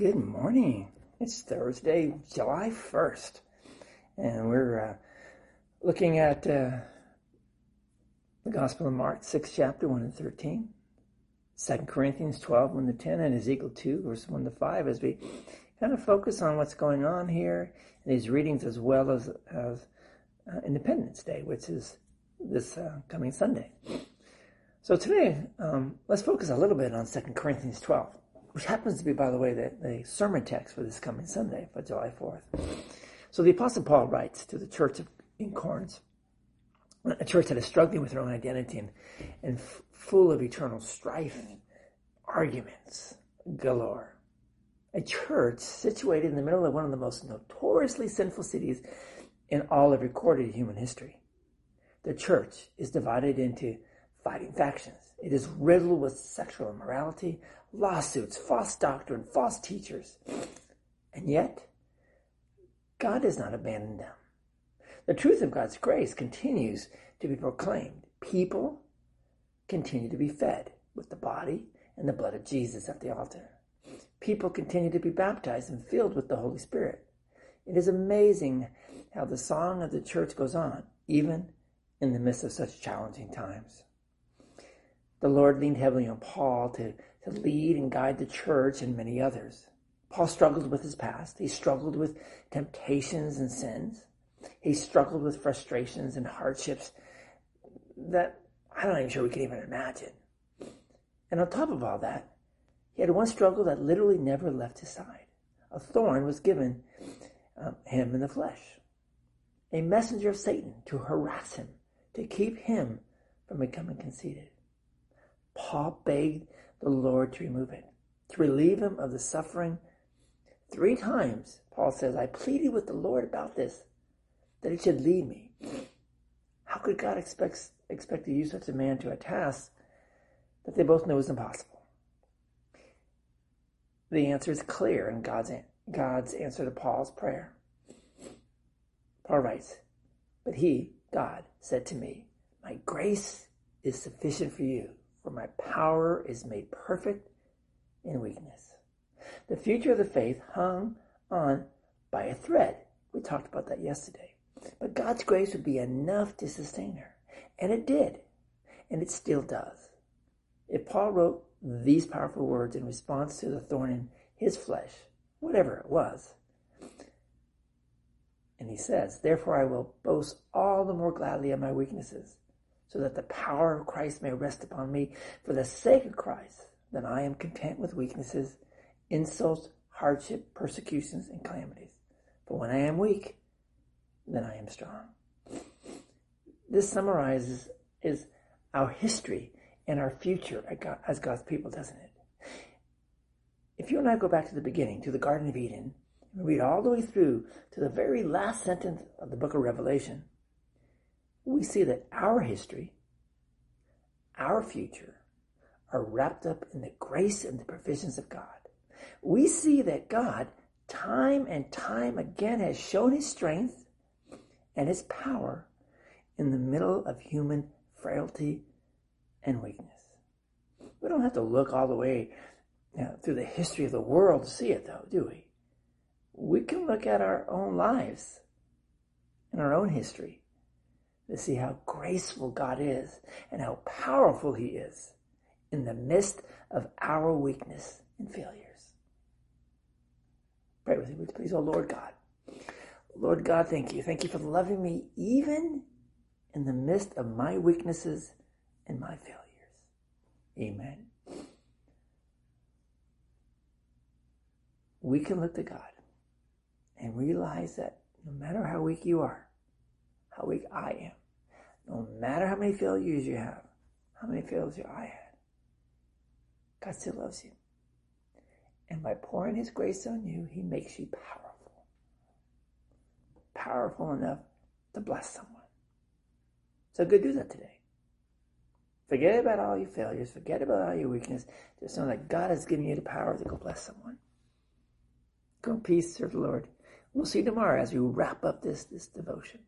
Good morning. It's Thursday, July 1st, and we're uh, looking at uh, the Gospel of Mark, 6th chapter, 1 to 13, 2 Corinthians 12, 1 to 10, and Ezekiel 2, verse 1 to 5, as we kind of focus on what's going on here in these readings as well as, as uh, Independence Day, which is this uh, coming Sunday. So today, um, let's focus a little bit on 2 Corinthians 12 which happens to be, by the way, the, the sermon text for this coming Sunday, for July 4th. So the Apostle Paul writes to the church of, in Corinth, a church that is struggling with their own identity and, and f- full of eternal strife, arguments galore. A church situated in the middle of one of the most notoriously sinful cities in all of recorded human history. The church is divided into fighting factions. It is riddled with sexual immorality, lawsuits, false doctrine, false teachers. And yet, God does not abandon them. The truth of God's grace continues to be proclaimed. People continue to be fed with the body and the blood of Jesus at the altar. People continue to be baptized and filled with the Holy Spirit. It is amazing how the song of the church goes on, even in the midst of such challenging times. The Lord leaned heavily on Paul to, to lead and guide the church and many others. Paul struggled with his past. He struggled with temptations and sins. He struggled with frustrations and hardships that I'm not even sure we can even imagine. And on top of all that, he had one struggle that literally never left his side. A thorn was given um, him in the flesh, a messenger of Satan to harass him, to keep him from becoming conceited. Paul begged the Lord to remove it, to relieve him of the suffering. Three times, Paul says, I pleaded with the Lord about this, that he should leave me. How could God expect, expect to use such a man to a task that they both know is impossible? The answer is clear in God's, God's answer to Paul's prayer. Paul writes, But he, God, said to me, My grace is sufficient for you for my power is made perfect in weakness. The future of the faith hung on by a thread. We talked about that yesterday. But God's grace would be enough to sustain her. And it did. And it still does. If Paul wrote these powerful words in response to the thorn in his flesh, whatever it was, and he says, Therefore I will boast all the more gladly of my weaknesses so that the power of Christ may rest upon me. For the sake of Christ, then I am content with weaknesses, insults, hardship, persecutions, and calamities. But when I am weak, then I am strong. This summarizes is our history and our future as God's people, doesn't it? If you and I go back to the beginning, to the Garden of Eden, and read all the way through to the very last sentence of the book of Revelation, we see that our history, our future, are wrapped up in the grace and the provisions of God. We see that God, time and time again, has shown his strength and his power in the middle of human frailty and weakness. We don't have to look all the way you know, through the history of the world to see it, though, do we? We can look at our own lives and our own history to see how graceful God is and how powerful He is in the midst of our weakness and failures. Pray with me, please. Oh, Lord God. Lord God, thank you. Thank you for loving me even in the midst of my weaknesses and my failures. Amen. We can look to God and realize that no matter how weak you are, how weak I am, no matter how many failures you have, how many failures I had, God still loves you. And by pouring His grace on you, He makes you powerful. Powerful enough to bless someone. So go do that today. Forget about all your failures. Forget about all your weakness. Just know that God has given you the power to go bless someone. Go in peace, serve the Lord. We'll see you tomorrow as we wrap up this, this devotion.